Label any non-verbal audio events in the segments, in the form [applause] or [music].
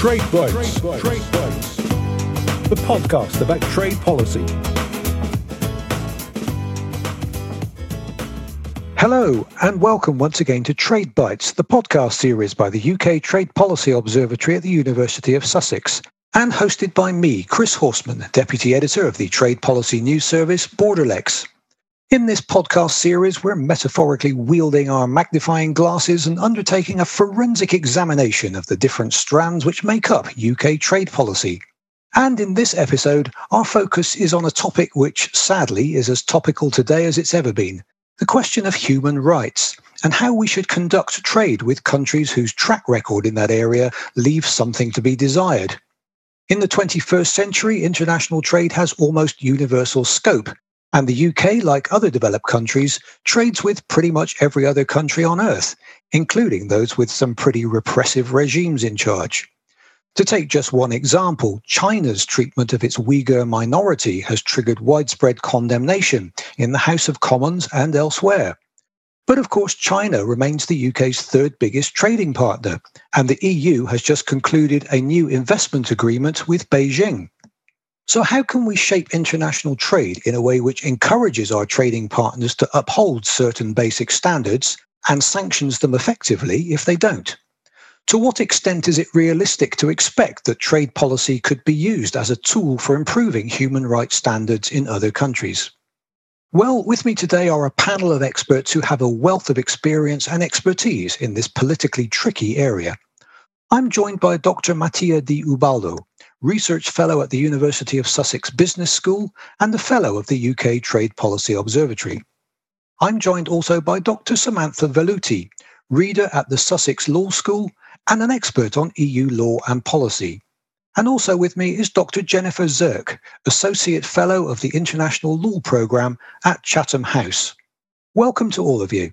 Trade Bites. Trade Bites. The podcast about trade policy. Hello, and welcome once again to Trade Bites, the podcast series by the UK Trade Policy Observatory at the University of Sussex, and hosted by me, Chris Horseman, Deputy Editor of the Trade Policy News Service, Borderlex. In this podcast series, we're metaphorically wielding our magnifying glasses and undertaking a forensic examination of the different strands which make up UK trade policy. And in this episode, our focus is on a topic which, sadly, is as topical today as it's ever been the question of human rights and how we should conduct trade with countries whose track record in that area leaves something to be desired. In the 21st century, international trade has almost universal scope, and the UK, like other developed countries, trades with pretty much every other country on earth, including those with some pretty repressive regimes in charge. To take just one example, China's treatment of its Uyghur minority has triggered widespread condemnation in the House of Commons and elsewhere. But of course, China remains the UK's third biggest trading partner, and the EU has just concluded a new investment agreement with Beijing. So, how can we shape international trade in a way which encourages our trading partners to uphold certain basic standards and sanctions them effectively if they don't? To what extent is it realistic to expect that trade policy could be used as a tool for improving human rights standards in other countries? Well, with me today are a panel of experts who have a wealth of experience and expertise in this politically tricky area. I'm joined by Dr. Mattia Di Ubaldo, Research Fellow at the University of Sussex Business School and a Fellow of the UK Trade Policy Observatory. I'm joined also by Dr. Samantha Velluti, Reader at the Sussex Law School and an expert on EU law and policy. And also with me is Dr. Jennifer Zerk, Associate Fellow of the International Law Programme at Chatham House. Welcome to all of you.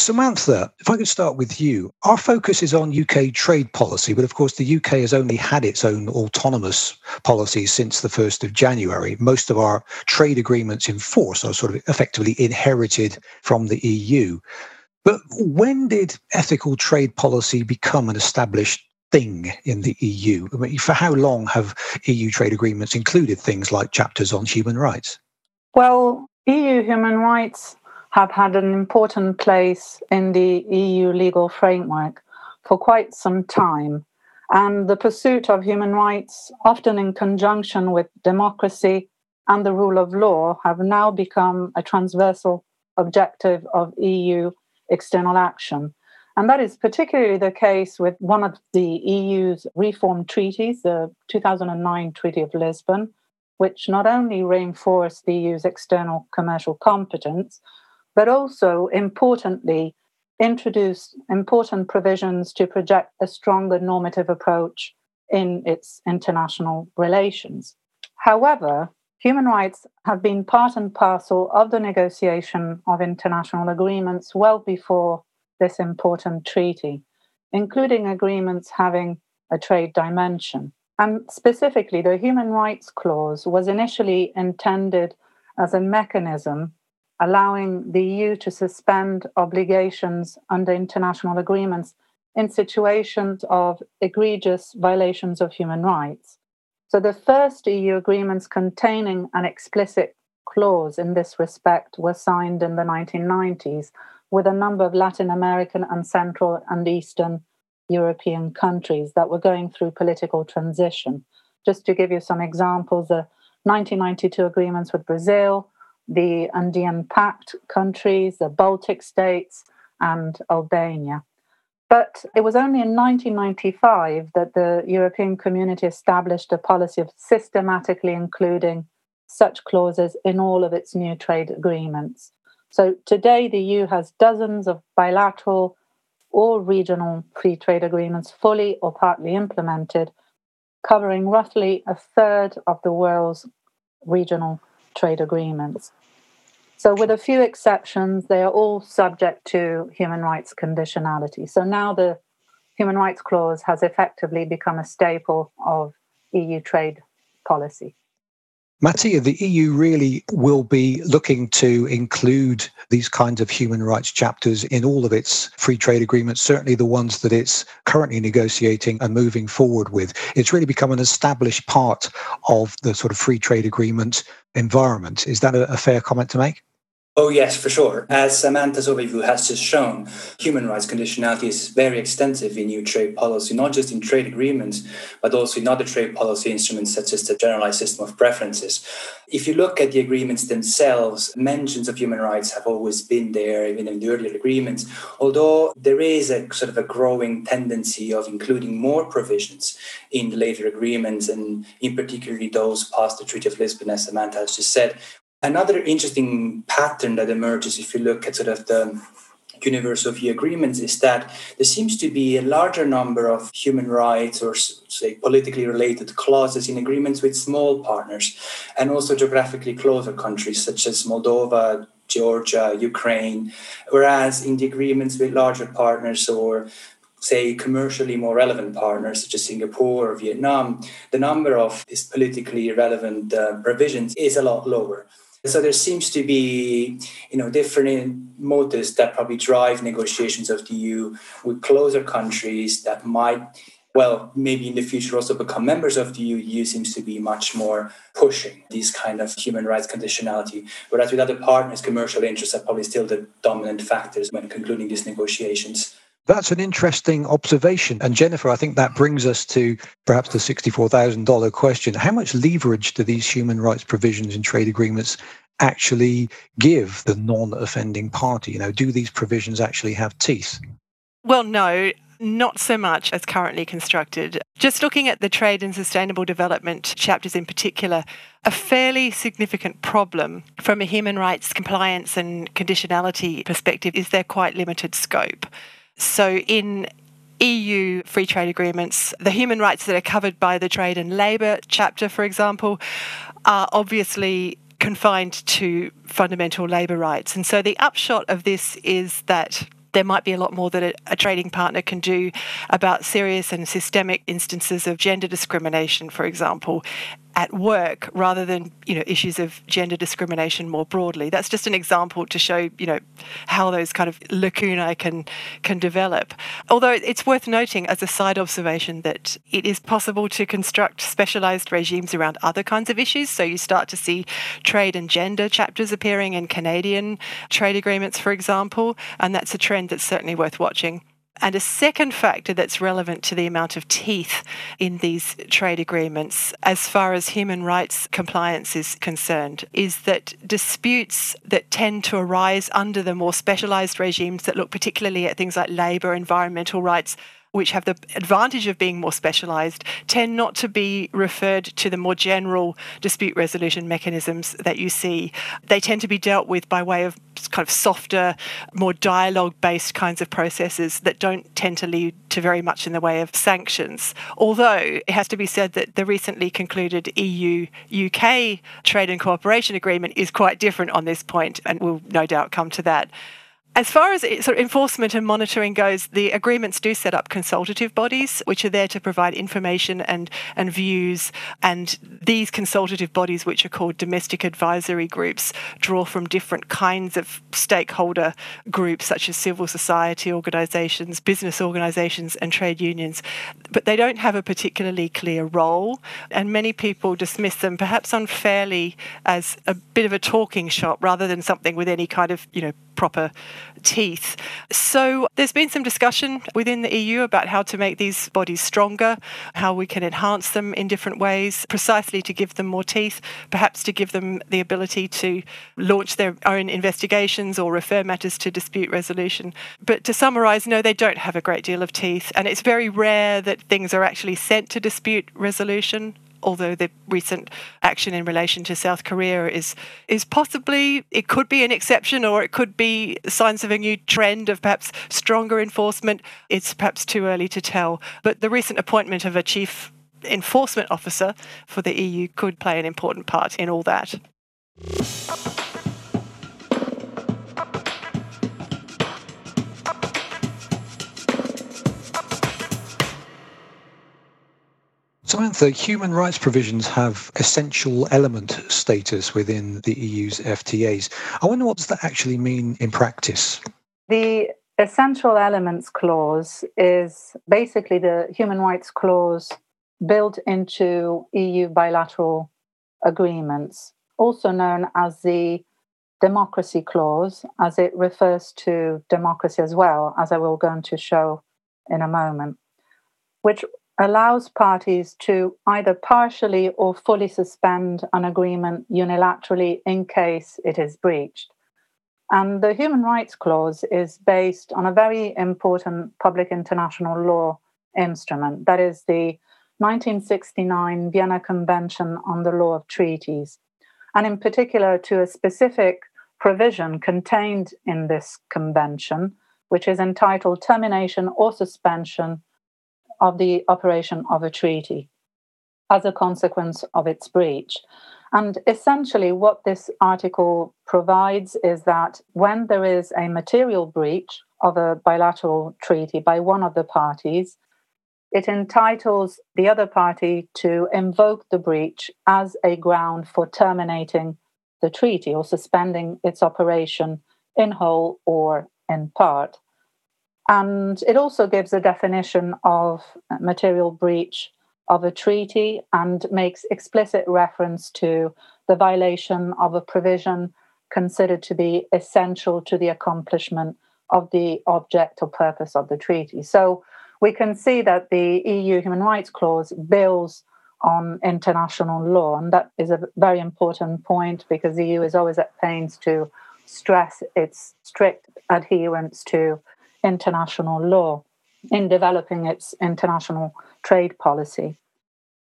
Samantha, if I could start with you. Our focus is on UK trade policy, but of course, the UK has only had its own autonomous policy since the 1st of January. Most of our trade agreements in force are sort of effectively inherited from the EU. But when did ethical trade policy become an established thing in the EU? I mean, for how long have EU trade agreements included things like chapters on human rights? Well, EU human rights have had an important place in the EU legal framework for quite some time. And the pursuit of human rights, often in conjunction with democracy and the rule of law, have now become a transversal objective of EU external action. And that is particularly the case with one of the EU's reform treaties, the 2009 Treaty of Lisbon, which not only reinforced the EU's external commercial competence, but also importantly, introduce important provisions to project a stronger normative approach in its international relations. However, human rights have been part and parcel of the negotiation of international agreements well before this important treaty, including agreements having a trade dimension. And specifically, the Human Rights Clause was initially intended as a mechanism allowing the EU to suspend obligations under international agreements in situations of egregious violations of human rights. So, the first EU agreements containing an explicit clause in this respect were signed in the 1990s with a number of Latin American and Central and Eastern European countries that were going through political transition. Just to give you some examples, the 1992 agreements with Brazil, the Andean Pact countries, the Baltic states, and Albania. But it was only in 1995 that the European community established a policy of systematically including such clauses in all of its new trade agreements. So today, the EU has dozens of bilateral or regional free trade agreements fully or partly implemented, covering roughly a third of the world's regional trade agreements. So, with a few exceptions, they are all subject to human rights conditionality. So now the Human Rights Clause has effectively become a staple of EU trade policy. Mattia, the EU really will be looking to include these kinds of human rights chapters in all of its free trade agreements, certainly the ones that it's currently negotiating and moving forward with. It's really become an established part of the sort of free trade agreement environment. Is that a, a fair comment to make? Oh, yes, for sure. As Samantha's overview has just shown, human rights conditionality is very extensive in EU trade policy, not just in trade agreements, but also in other trade policy instruments such as the generalized system of preferences. If you look at the agreements themselves, mentions of human rights have always been there, even in the earlier agreements, although there is a sort of a growing tendency of including more provisions in the later agreements, and in particularly those past the Treaty of Lisbon, as Samantha has just said, Another interesting pattern that emerges if you look at sort of the universe of EU agreements is that there seems to be a larger number of human rights or say politically related clauses in agreements with small partners and also geographically closer countries such as Moldova, Georgia, Ukraine, whereas in the agreements with larger partners or say commercially more relevant partners such as Singapore or Vietnam, the number of these politically relevant uh, provisions is a lot lower. So there seems to be, you know, different motives that probably drive negotiations of the EU with closer countries that might, well, maybe in the future also become members of the EU. EU seems to be much more pushing these kind of human rights conditionality, whereas with other partners, commercial interests are probably still the dominant factors when concluding these negotiations. That's an interesting observation. And Jennifer, I think that brings us to perhaps the $64,000 question. How much leverage do these human rights provisions in trade agreements actually give the non offending party? You know, do these provisions actually have teeth? Well, no. Not so much as currently constructed. Just looking at the trade and sustainable development chapters in particular, a fairly significant problem from a human rights compliance and conditionality perspective is their quite limited scope. So, in EU free trade agreements, the human rights that are covered by the trade and labour chapter, for example, are obviously confined to fundamental labour rights. And so the upshot of this is that there might be a lot more that a, a, trading partner can do about serious and systemic instances of gender discrimination, for example, at work rather than you know issues of gender discrimination more broadly. That's just an example to show you know how those kind of lacunae can can develop. Although it's worth noting as a side observation that it is possible to construct specialized regimes around other kinds of issues. So you start to see trade and gender chapters appearing in Canadian trade agreements, for example, and that's a trend that's certainly worth watching. And a second factor that's relevant to the amount of teeth in these trade agreements, as far as human rights compliance is concerned, is that disputes that tend to arise under the more specialised regimes that look particularly at things like labour, environmental rights, which have the advantage of being more specialized, tend not to be referred to the more general dispute resolution mechanisms that you see. They tend to be dealt with by way of kind of softer, more dialogue based kinds of processes that don't tend to lead to very much in the way of sanctions. Although it has to be said that the recently concluded EU UK trade and cooperation agreement is quite different on this point, and we'll no doubt come to that. As far as sort of enforcement and monitoring goes, the agreements do set up consultative bodies, which are there to provide information and, and views. And these consultative bodies, which are called domestic advisory groups, draw from different kinds of stakeholder groups, such as civil society organisations, business organisations, and trade unions. But they don't have a particularly clear role, and many people dismiss them, perhaps unfairly, as a bit of a talking shop rather than something with any kind of, you know, proper teeth. So there's been some discussion within the EU about how to make these bodies stronger, how we can enhance them in different ways, precisely to give them more teeth, perhaps to give them the ability to launch their own investigations or refer matters to dispute resolution. But to summarise, no, they don't have a great deal of teeth, and it's very rare that things are actually sent to dispute resolution although the recent action in relation to South Korea is is possibly it could be an exception or it could be signs of a new trend of perhaps stronger enforcement. It's perhaps too early to tell. But the recent appointment of a chief enforcement officer for the EU could play an important part in all that. Samantha, human rights provisions have essential element status within the EU's FTAs. I wonder what does that actually mean in practice? The essential elements clause is basically the human rights clause built into EU bilateral agreements, also known as the democracy clause, as it refers to democracy as well, as I will go on to show in a moment, which allows parties to either partially or fully suspend an agreement unilaterally in case it is breached. And the Human Rights Clause is based on a very important public international law instrument, that is the 1969 Vienna Convention on the Law of Treaties, and in particular to a specific provision contained in this convention, which is entitled Termination or Suspension of the Operation of a Treaty as a consequence of its breach. And essentially, what this article provides is that when there is a material breach of a bilateral treaty by one of the parties, it entitles the other party to invoke the breach as a ground for terminating the treaty or suspending its operation in whole or in part. And it also gives a definition of material breach of a treaty and makes explicit reference to the violation of a provision considered to be essential to the accomplishment of the object or purpose of the treaty. So we can see that the EU Human Rights Clause builds on international law, and that is a very important point because the EU is always at pains to stress its strict adherence to international law in developing its international trade policy.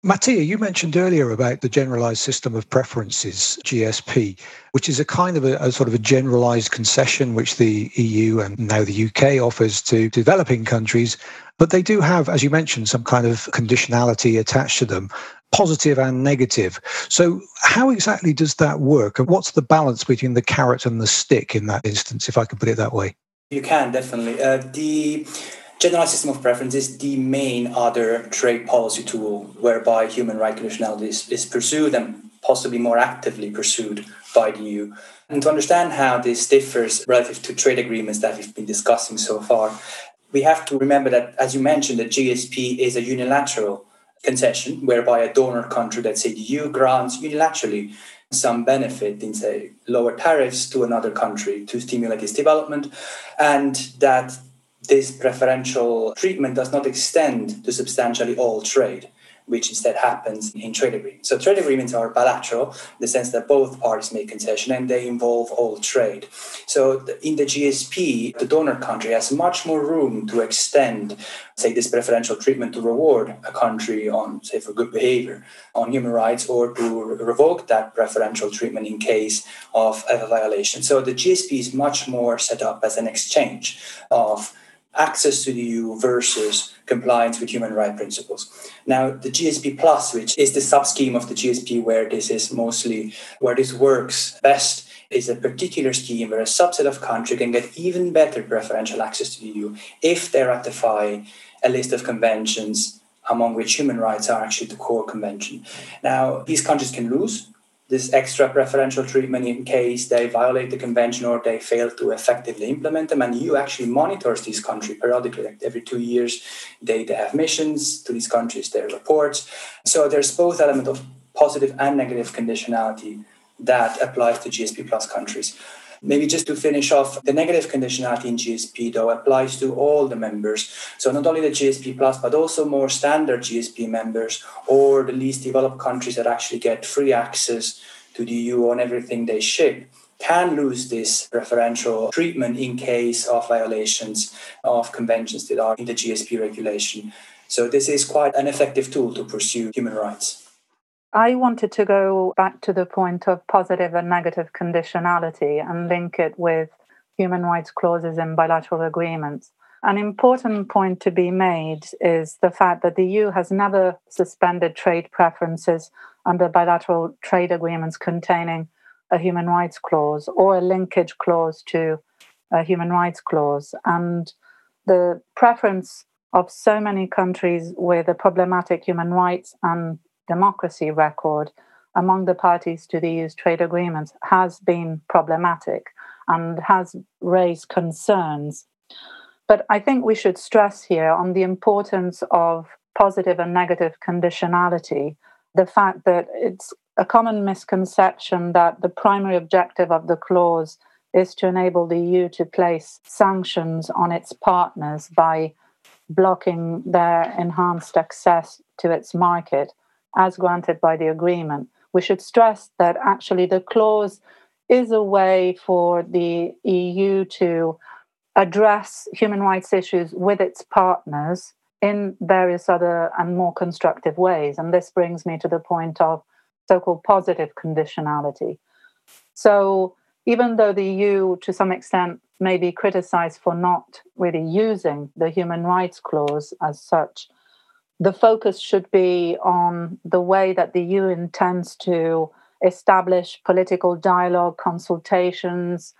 Mattia, you mentioned earlier about the generalized system of preferences, GSP, which is a kind of a, a, sort of a generalized concession which the EU and now the UK offers to developing countries. But they do have, as you mentioned, some kind of conditionality attached to them, positive and negative. So, how exactly does that work? And what's the balance between the carrot and the stick in that instance, if I can put it that way? You can definitely. Uh, the Generalized system of preference is the main other trade policy tool whereby human rights conditionality is, is pursued and possibly more actively pursued by the EU. And to understand how this differs relative to trade agreements that we've been discussing so far, we have to remember that, as you mentioned, that GSP is a unilateral concession whereby a donor country, let's say the EU, grants unilaterally some benefit in, say, lower tariffs to another country to stimulate its development, and that this preferential treatment does not extend to substantially all trade, which instead happens in trade agreements. So trade agreements are bilateral in the sense that both parties make concession and they involve all trade. So in the GSP, the donor country has much more room to extend, say, this preferential treatment to reward a country on, say, for good behavior on human rights or to revoke that preferential treatment in case of a violation. So the GSP is much more set up as an exchange of access to the EU versus compliance with human rights principles. Now, the GSP Plus, which is the sub scheme of the GSP where this is mostly where this works best, is a particular scheme where a subset of countries can get even better preferential access to the EU if they ratify a list of conventions among which human rights are actually the core convention. Now, these countries can lose this extra preferential treatment in case they violate the convention or they fail to effectively implement them. And the EU actually monitors these countries periodically, like every two years. They, they have missions to these countries, their reports. So there's both element of positive and negative conditionality that applies to GSP plus countries. Maybe just to finish off, the negative conditionality in GSP, though, applies to all the members. So not only the GSP Plus, but also more standard GSP members or the least developed countries that actually get free access to the EU on everything they ship can lose this preferential treatment in case of violations of conventions that are in the GSP regulation. So this is quite an effective tool to pursue human rights. I wanted to go back to the point of positive and negative conditionality and link it with human rights clauses in bilateral agreements. An important point to be made is the fact that the EU has never suspended trade preferences under bilateral trade agreements containing a human rights clause or a linkage clause to a human rights clause. And the preference of so many countries with a problematic human rights and democracy record among the parties to these trade agreements has been problematic and has raised concerns. But I think we should stress here on the importance of positive and negative conditionality, the fact that it's a common misconception that the primary objective of the clause is to enable the EU to place sanctions on its partners by blocking their enhanced access to its market as granted by the agreement. We should stress that actually the clause is a way for the EU to address human rights issues with its partners in various other and more constructive ways. And this brings me to the point of so called positive conditionality. So, even though the EU, to some extent, may be criticized for not really using the human rights clause as such, the focus should be on the way that the EU intends to establish political dialogue, consultations,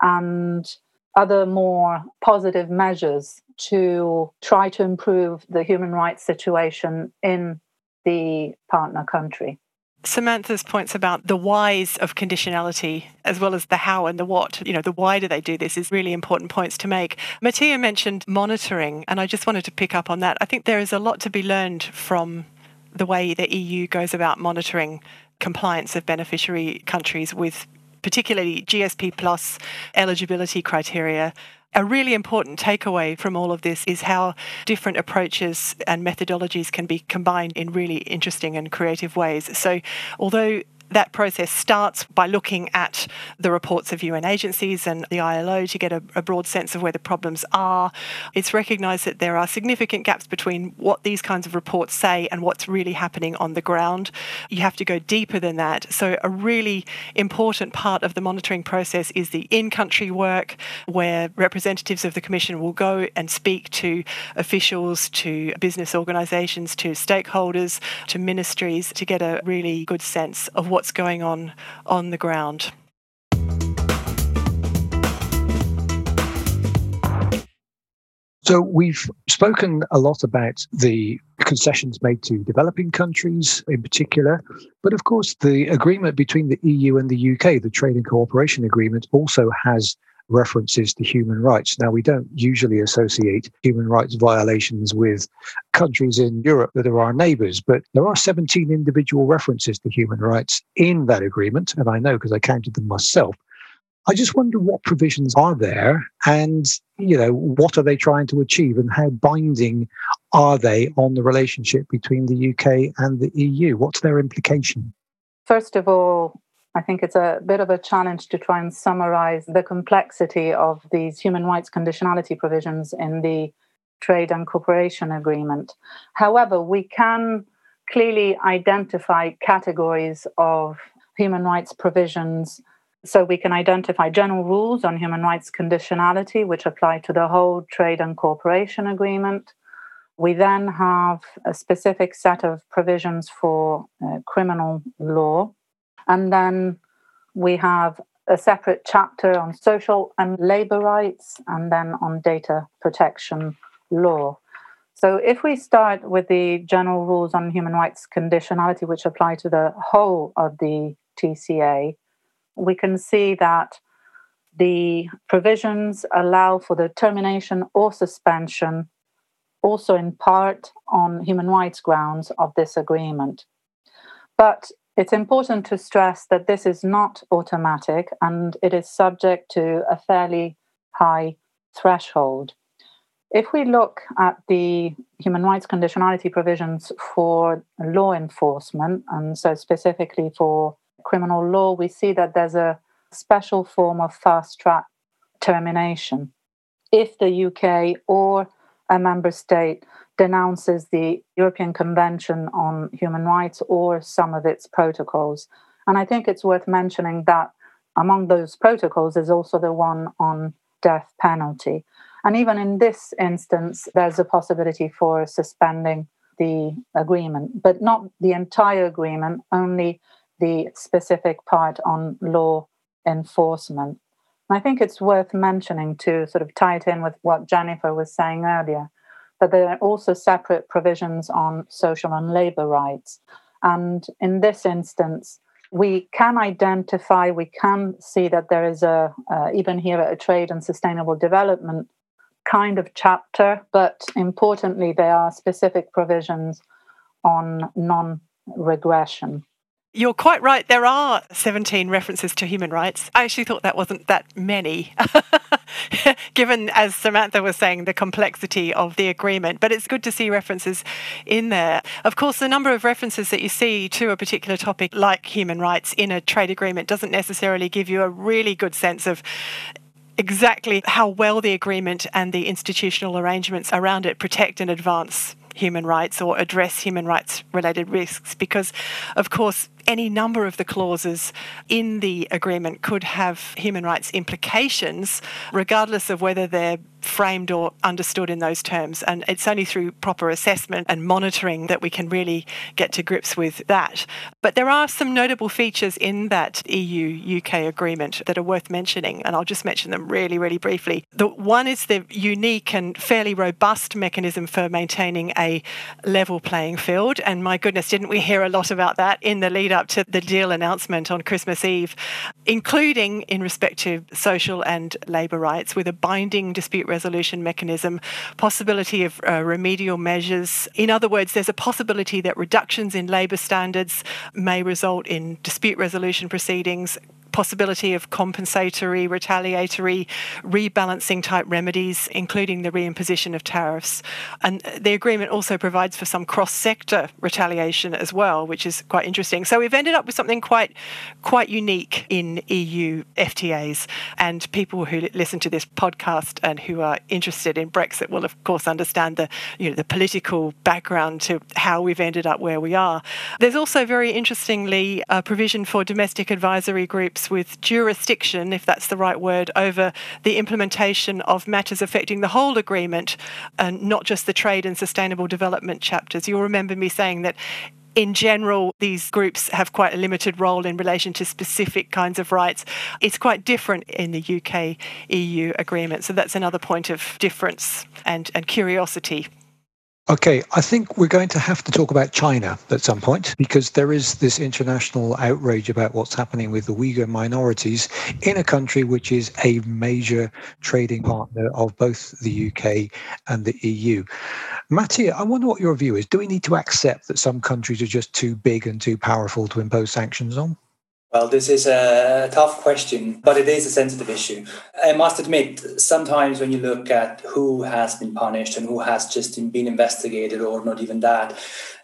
and other more positive measures to try to improve the human rights situation in the partner country. Samantha's points about the whys of conditionality, as well as the how and the what, you know, the why do they do this is really important points to make. Mattia mentioned monitoring, and I just wanted to pick up on that. I think there is a lot to be learned from the way the EU goes about monitoring compliance of beneficiary countries with particularly GSP plus eligibility criteria a really important takeaway from all of this is how different approaches and methodologies can be combined in really interesting and creative ways. So, although that process starts by looking at the reports of UN agencies and the ILO to get a, a, broad sense of where the problems are. It's recognised that there are significant gaps between what these kinds of reports say and what's really happening on the ground. You have to go deeper than that. So, a really important part of the monitoring process is the in country work, where representatives of the Commission will go and speak to officials, to business organisations, to stakeholders, to ministries to get a really good sense of what what's going on on the ground. So, we've spoken a lot about the concessions made to developing countries in particular. But of course, the agreement between the EU and the UK, the Trade and Cooperation Agreement, also has references to human rights. Now, we don't usually associate human rights violations with countries in Europe that are our neighbours, but there are 17 individual references to human rights in that agreement, and I know because I counted them myself. I just wonder what provisions are there and you know what are they trying to achieve and how binding are they on the relationship between the UK and the EU what's their implication First of all I think it's a bit of a challenge to try and summarize the complexity of these human rights conditionality provisions in the Trade and Cooperation Agreement. However, we can clearly identify categories of human rights provisions. So we can identify general rules on human rights conditionality, which apply to the whole Trade and Cooperation Agreement. We then have a specific set of provisions for uh, criminal law and then we have a separate chapter on social and labor rights and then on data protection law. So, if we start with the general rules on human rights conditionality, which apply to the whole of the TCA, we can see that the provisions allow for the termination or suspension, also in part on human rights grounds, of this agreement. But it's important to stress that this is not automatic and it is subject to a fairly high threshold. If we look at the human rights conditionality provisions for law enforcement, and so specifically for criminal law, we see that there's a special form of fast track termination. If the UK or a member state denounces the European Convention on Human Rights or some of its protocols. And I think it's worth mentioning that among those protocols is also the one on death penalty. And even in this instance, there's a possibility for suspending the agreement, but not the entire agreement, only the specific part on law enforcement. I think it's worth mentioning to sort of tie it in with what Jennifer was saying earlier that there are also separate provisions on social and labor rights. And in this instance, we can identify, we can see that there is a, uh, even here, a trade and sustainable development kind of chapter, but importantly, there are specific provisions on non regression. You're quite right. There are 17 references to human rights. I actually thought that wasn't that many, [laughs] given, as Samantha was saying, the complexity of the agreement. But it's good to see references in there. Of course, the number of references that you see to a particular topic, like human rights, in a trade agreement doesn't necessarily give you a really good sense of exactly how well the agreement and the institutional arrangements around it protect and advance human rights or address human rights related risks because, of course, any number of the clauses in the agreement could have human rights implications, regardless of whether they're framed or understood in those terms. And it's only through proper assessment and monitoring that we can really get to grips with that. But there are some notable features in that EU UK agreement that are worth mentioning, and I'll just mention them really, really briefly. The one is the unique and fairly robust mechanism for maintaining a level playing field. And my goodness, didn't we hear a lot about that in the lead up to the deal announcement on Christmas Eve, including in respect to social and labour rights, with a binding dispute resolution mechanism, possibility of uh, remedial measures. In other words, there's a possibility that reductions in labour standards may result in dispute resolution proceedings, possibility of compensatory, retaliatory, rebalancing type remedies, including the reimposition of tariffs. And the agreement also provides for some cross sector retaliation as well, which is quite interesting. So we've ended up with something quite, quite unique in EU FTAs. And people who listen to this podcast and who are interested in Brexit will, of course, understand the, you know, the political background to how we've ended up where we are. There's also very interestingly a provision for domestic advisory groups with jurisdiction, if that's the right word, over the implementation of matters affecting the whole agreement and not just the trade and sustainable development chapters. You'll remember me saying that in general, these groups have quite a limited role in relation to specific kinds of rights. It's quite different in the UK EU agreement. So that's another point of difference and, and curiosity. Okay, I think we're going to have to talk about China at some point because there is this international outrage about what's happening with the Uyghur minorities in a country which is a major trading partner of both the UK and the EU. Mattia, I wonder what your view is. Do we need to accept that some countries are just too big and too powerful to impose sanctions on? Well, this is a tough question, but it is a sensitive issue. I must admit, sometimes when you look at who has been punished and who has just been investigated, or not even that,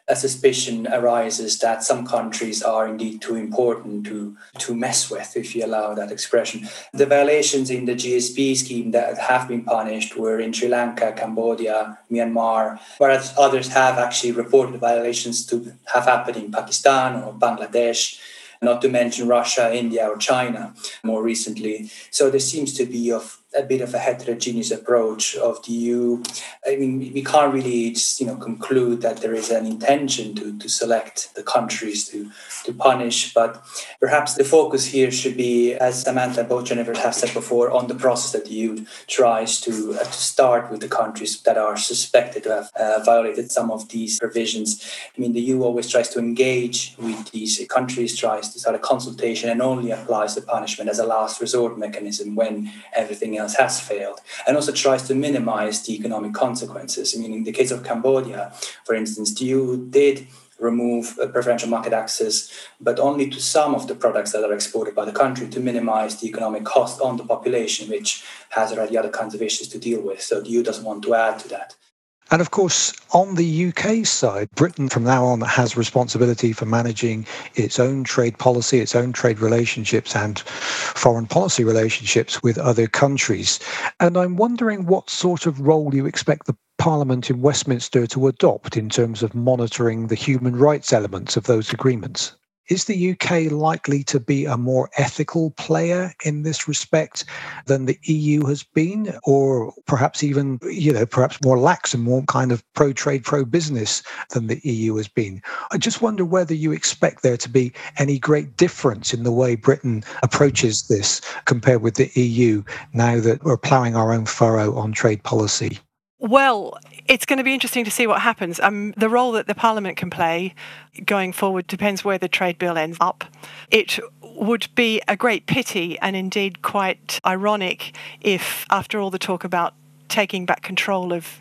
a suspicion arises that some countries are indeed too important to, to mess with, if you allow that expression. The violations in the GSP scheme that have been punished were in Sri Lanka, Cambodia, Myanmar, whereas others have actually reported violations to have happened in Pakistan or Bangladesh not to mention Russia, India, or China more recently. So there seems to be of a bit of a heterogeneous approach of the EU. I mean, we can't really just, you know conclude that there is an intention to, to select the countries to, to punish, but perhaps the focus here should be, as Samantha Jennifer have said before, on the process that the EU tries to, uh, to start with the countries that are suspected to have uh, violated some of these provisions. I mean, the EU always tries to engage with these countries, tries to start a consultation, and only applies the punishment as a last resort mechanism when everything else has failed, and also tries to minimize the economic consequences. I mean, in the case of Cambodia, for instance, the EU did remove uh, preferential market access, but only to some of the products that are exported by the country to minimize the economic cost on the population, which has already other kinds of issues to deal with. So the EU doesn't want to add to that. And of course, on the UK side, Britain from now on has responsibility for managing its own trade policy, its own trade relationships, and foreign policy relationships with other countries. And I'm wondering what sort of role you expect the Parliament in Westminster to adopt in terms of monitoring the human rights elements of those agreements. Is the UK likely to be a more ethical player in this respect than the EU has been, or perhaps even, you know, perhaps more lax and more kind of pro trade, pro business than the EU has been? I just wonder whether you expect there to be any great difference in the way Britain approaches this compared with the EU now that we're ploughing our own furrow on trade policy. Well, it's going to be interesting to see what happens. Um, the role that the Parliament can play going forward depends where the trade bill ends up. It would be a great pity and indeed quite ironic if, after all the talk about taking back control of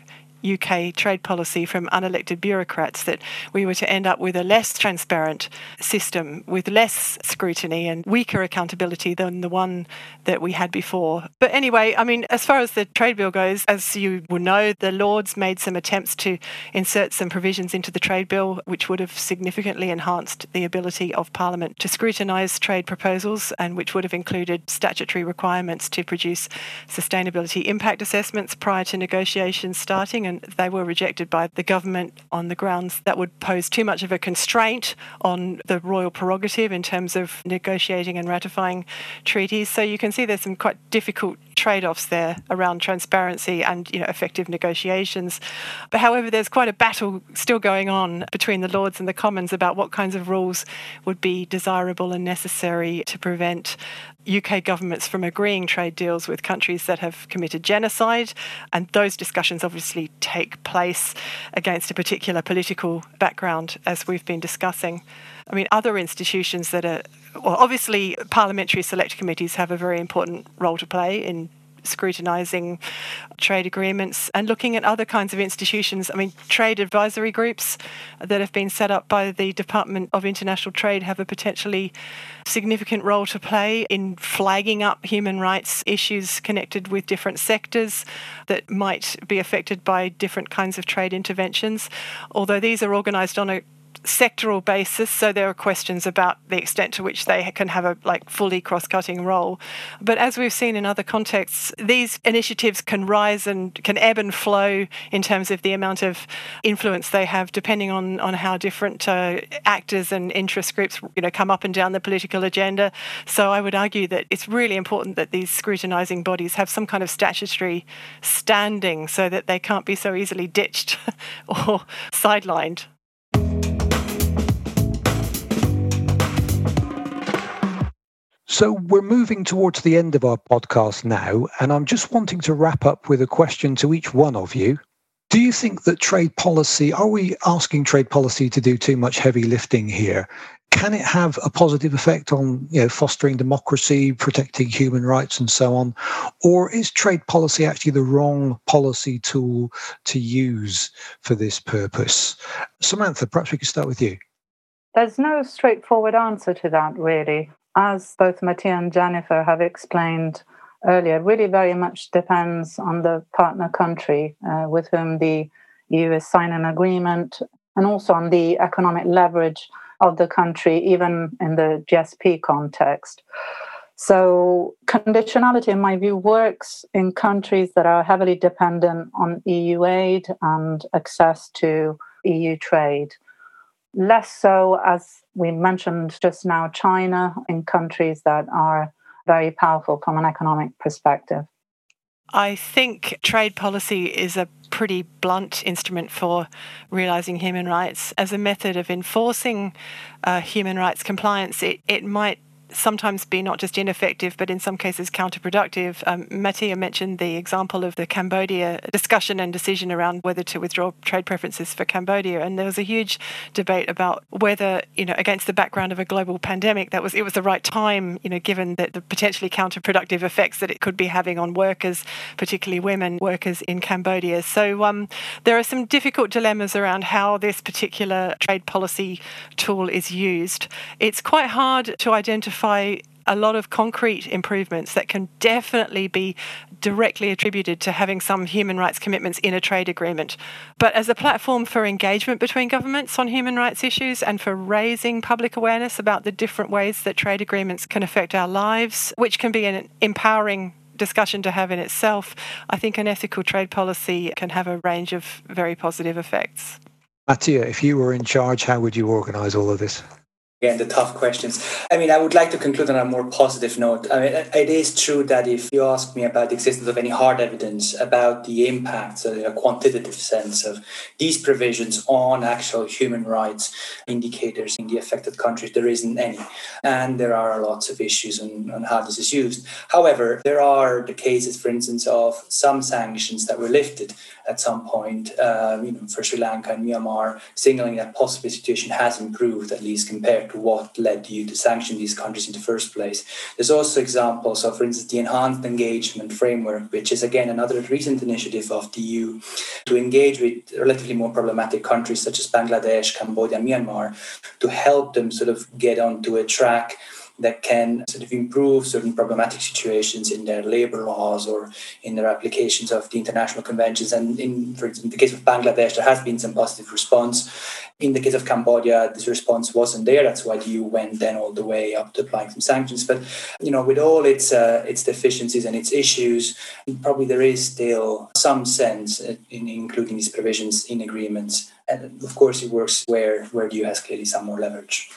UK trade policy from unelected bureaucrats that we were to end up with a less transparent system with less scrutiny and weaker accountability than the one that we had before. But anyway, I mean, as far as the trade bill goes, as you will know, the Lords made some attempts to insert some provisions into the trade bill which would have significantly enhanced the ability of Parliament to scrutinise trade proposals and which would have included statutory requirements to produce sustainability impact assessments prior to negotiations starting and and they were rejected by the government on the grounds that would pose too much of a constraint on the royal prerogative in terms of negotiating and ratifying treaties. So you can see there's some quite difficult trade-offs there around transparency and you know effective negotiations. But however, there's quite a battle still going on between the Lords and the Commons about what kinds of rules would be desirable and necessary to prevent UK governments from agreeing trade deals with countries that have committed genocide. And those discussions obviously take place against a particular political background, as we've been discussing. I mean, other institutions that are, well, obviously, parliamentary select committees have a very important role to play in scrutinising trade agreements and looking at other kinds of institutions. I mean, trade advisory groups that have been set up by the Department of International Trade have a potentially significant role to play in flagging up human rights issues connected with different sectors that might be affected by different kinds of trade interventions. Although these are organised on a sectoral basis. So there are questions about the extent to which they can have a like fully cross-cutting role. But as we've seen in other contexts, these initiatives can rise and can ebb and flow in terms of the amount of influence they have, depending on on how different uh, actors and interest groups you know come up and down the political agenda. So I would argue that it's really important that these scrutinising bodies have some kind of statutory standing, so that they can't be so easily ditched [laughs] or sidelined. So we're moving towards the end of our podcast now, and I'm just wanting to wrap up with a question to each one of you. Do you think that trade policy, are we asking trade policy to do too much heavy lifting here? Can it have a positive effect on you know, fostering democracy, protecting human rights, and so on? Or is trade policy actually the wrong policy tool to use for this purpose? Samantha, perhaps we could start with you. There's no straightforward answer to that, really as both Mattia and Jennifer have explained earlier, really very much depends on the partner country uh, with whom the EU is signing an agreement and also on the economic leverage of the country, even in the GSP context. So, conditionality, in my view, works in countries that are heavily dependent on EU aid and access to EU trade. Less so, as we mentioned just now, China in countries that are very powerful from an economic perspective. I think trade policy is a pretty blunt instrument for realizing human rights. As a method of enforcing uh, human rights compliance, it, it might sometimes be not just ineffective, but in some cases counterproductive. Um, Mattia mentioned the example of the Cambodia discussion and decision around whether to withdraw trade preferences for Cambodia, and there was a huge debate about whether, you know, against the background of a global pandemic, that was it was the right time, you know, given that the potentially counterproductive effects that it could be having on workers, particularly women workers in Cambodia. So um, there are some difficult dilemmas around how this particular trade policy tool is used. It's quite hard to identify identify a lot of concrete improvements that can definitely be directly attributed to having some human rights commitments in a trade agreement. But as a platform for engagement between governments on human rights issues and for raising public awareness about the different ways that trade agreements can affect our lives, which can be an empowering discussion to have in itself, I think an ethical trade policy can have a range of very positive effects. Mattia, if you were in charge, how would you organise all of this? Again, the tough questions. I mean, I would like to conclude on a more positive note. I mean, it is true that if you ask me about the existence of any hard evidence about the impacts, in a quantitative sense, of these provisions on actual human rights indicators in the affected countries, there isn't any. And there are lots of issues on, on how this is used. However, there are the cases, for instance, of some sanctions that were lifted at some point, uh, you know, for Sri Lanka and Myanmar, signaling that possibly the situation has improved, at least compared what led you to sanction these countries in the first place. There's also examples of, for instance, the Enhanced Engagement Framework, which is again another recent initiative of the EU to engage with relatively more problematic countries such as Bangladesh, Cambodia, Myanmar, to help them sort of get onto a track that can sort of improve certain problematic situations in their labor laws or in their applications of the international conventions. And in, for in the case of Bangladesh, there has been some positive response. In the case of Cambodia, this response wasn't there. That's why the EU went then all the way up to applying some sanctions. But you know, with all its uh, its deficiencies and its issues, probably there is still some sense in including these provisions in agreements. And of course, it works where where the EU has clearly some more leverage.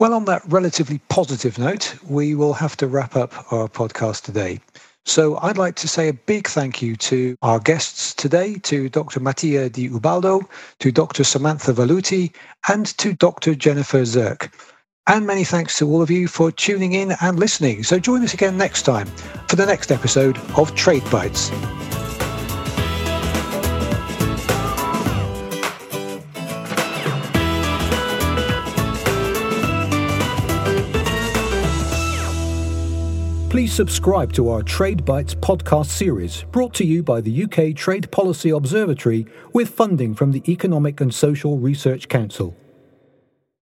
Well, on that relatively positive note, we will have to wrap up our podcast today. So I'd like to say a big thank you to our guests today, to Dr. Mattia Di Ubaldo, to Dr. Samantha Velluti, and to Dr. Jennifer Zerk. And many thanks to all of you for tuning in and listening. So join us again next time for the next episode of Trade Bites. Please subscribe to our Trade Bites podcast series, brought to you by the UK Trade Policy Observatory with funding from the Economic and Social Research Council.